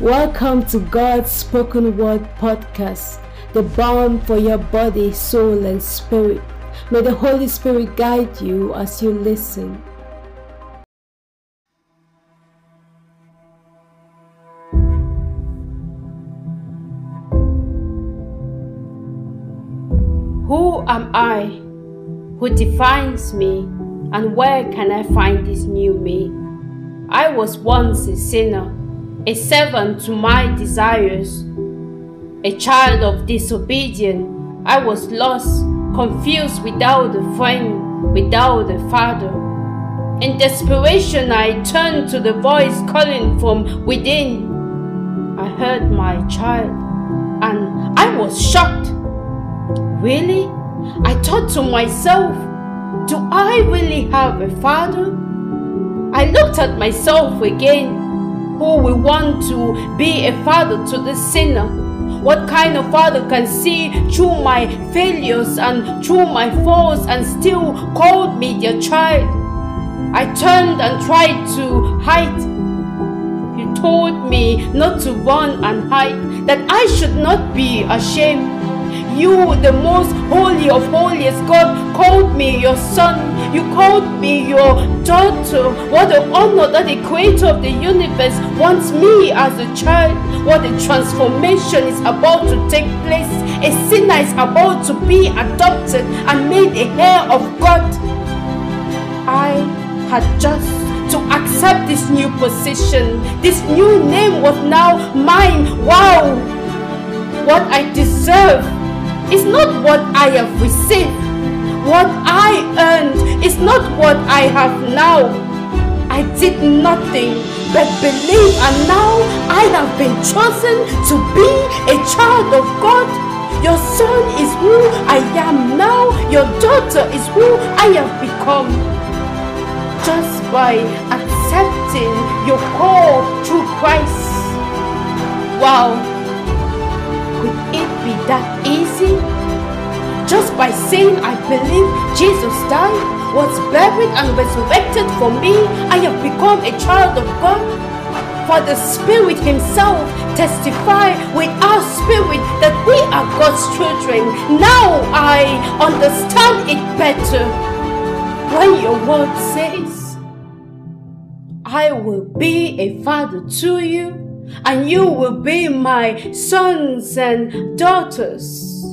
Welcome to God's Spoken Word Podcast, the balm for your body, soul, and spirit. May the Holy Spirit guide you as you listen. Who am I? Who defines me? And where can I find this new me? I was once a sinner a servant to my desires, a child of disobedience. I was lost, confused without a friend, without a father. In desperation, I turned to the voice calling from within. I heard my child, and I was shocked. Really? I thought to myself, do I really have a father? I looked at myself again who will want to be a father to the sinner? What kind of father can see through my failures and through my faults and still called me their child? I turned and tried to hide. You told me not to run and hide, that I should not be ashamed. You, the most holy of holiest God, called me your son. You called me your daughter. What an honor that the creator of the universe wants me as a child. What a transformation is about to take place. A sinner is about to be adopted and made a heir of God. I had just to accept this new position. This new name was now mine. Wow! What I deserve is not what I have received. What I earned is not what I have now. I did nothing but believe, and now I have been chosen to be a child of God. Your son is who I am now, your daughter is who I have become. Just by accepting your call through Christ. Wow could it be that easy? Just by saying I believe Jesus died, was buried and resurrected for me, I have become a child of God. For the Spirit Himself testify with our spirit that we are God's children. Now I understand it better. When your word says, I will be a father to you and you will be my sons and daughters.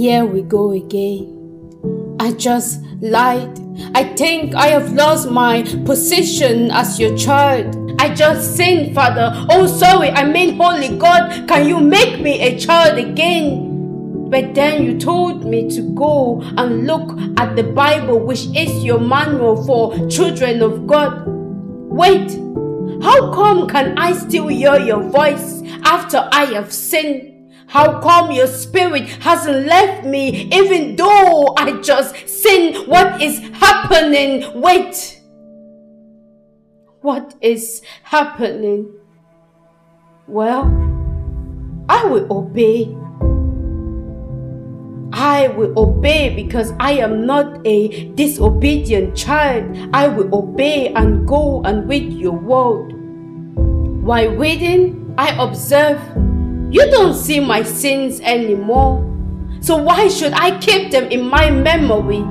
Here we go again. I just lied. I think I have lost my position as your child. I just sinned, Father. Oh, sorry, I mean, Holy God, can you make me a child again? But then you told me to go and look at the Bible, which is your manual for children of God. Wait, how come can I still hear your voice after I have sinned? How come your spirit hasn't left me even though I just sinned? What is happening? Wait. What is happening? Well, I will obey I will obey because I am not a disobedient child. I will obey and go and read your word. While waiting, I observe you don't see my sins anymore. So why should I keep them in my memory?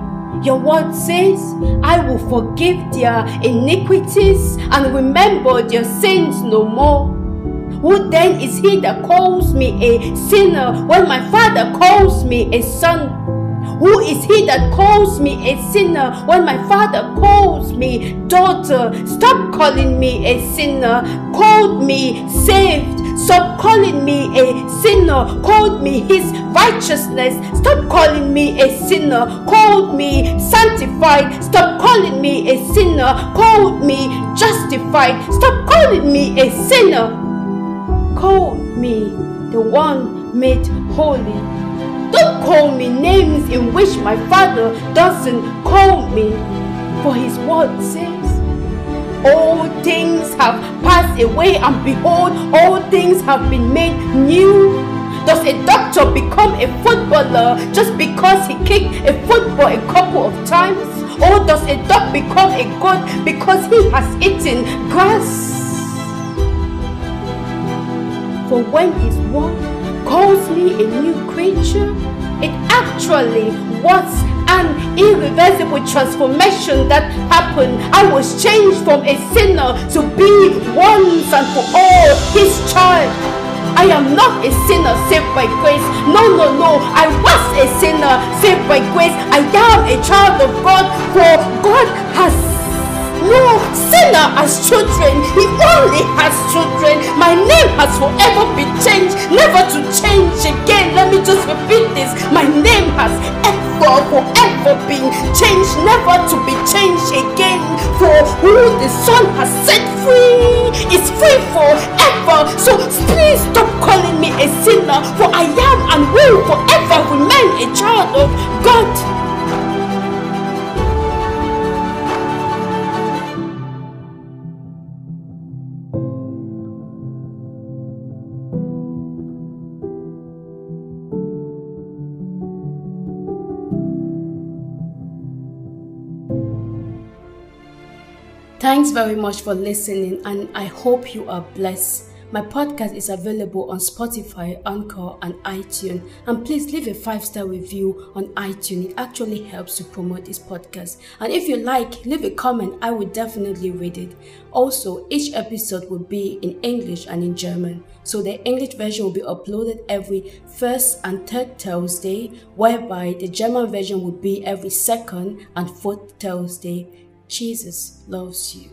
Your word says, I will forgive their iniquities and remember their sins no more. Who then is he that calls me a sinner when my father calls me a son? Who is he that calls me a sinner when my father calls me daughter? Stop calling me a sinner. Called me saved. Stop calling me a sinner. Called me his righteousness. Stop calling me a sinner. Called me sanctified. Stop calling me a sinner. Called me justified. Stop calling me a sinner called me the one made holy. Don't call me names in which my Father doesn't call me, for his word says, All things have passed away, and behold, all things have been made new. Does a doctor become a footballer just because he kicked a football a couple of times? Or does a dog become a goat because he has eaten grass? For when his word calls me a new creature, it actually was an irreversible transformation that happened. I was changed from a sinner to be once and for all his child. I am not a sinner saved by grace. No, no, no. I was a sinner saved by grace. I am a child of God, for God has no sinner has children. He only has children. My name has forever been changed, never to change again. Let me just repeat ever, forever been changed, never to be changed again. For who the Son has set free is free forever. So please stop calling me a sinner, for I am and will forever remain a child of God. Thanks very much for listening, and I hope you are blessed. My podcast is available on Spotify, Anchor, and iTunes. And please leave a five star review on iTunes. It actually helps to promote this podcast. And if you like, leave a comment. I will definitely read it. Also, each episode will be in English and in German. So the English version will be uploaded every first and third Thursday, whereby the German version will be every second and fourth Thursday. Jesus loves you.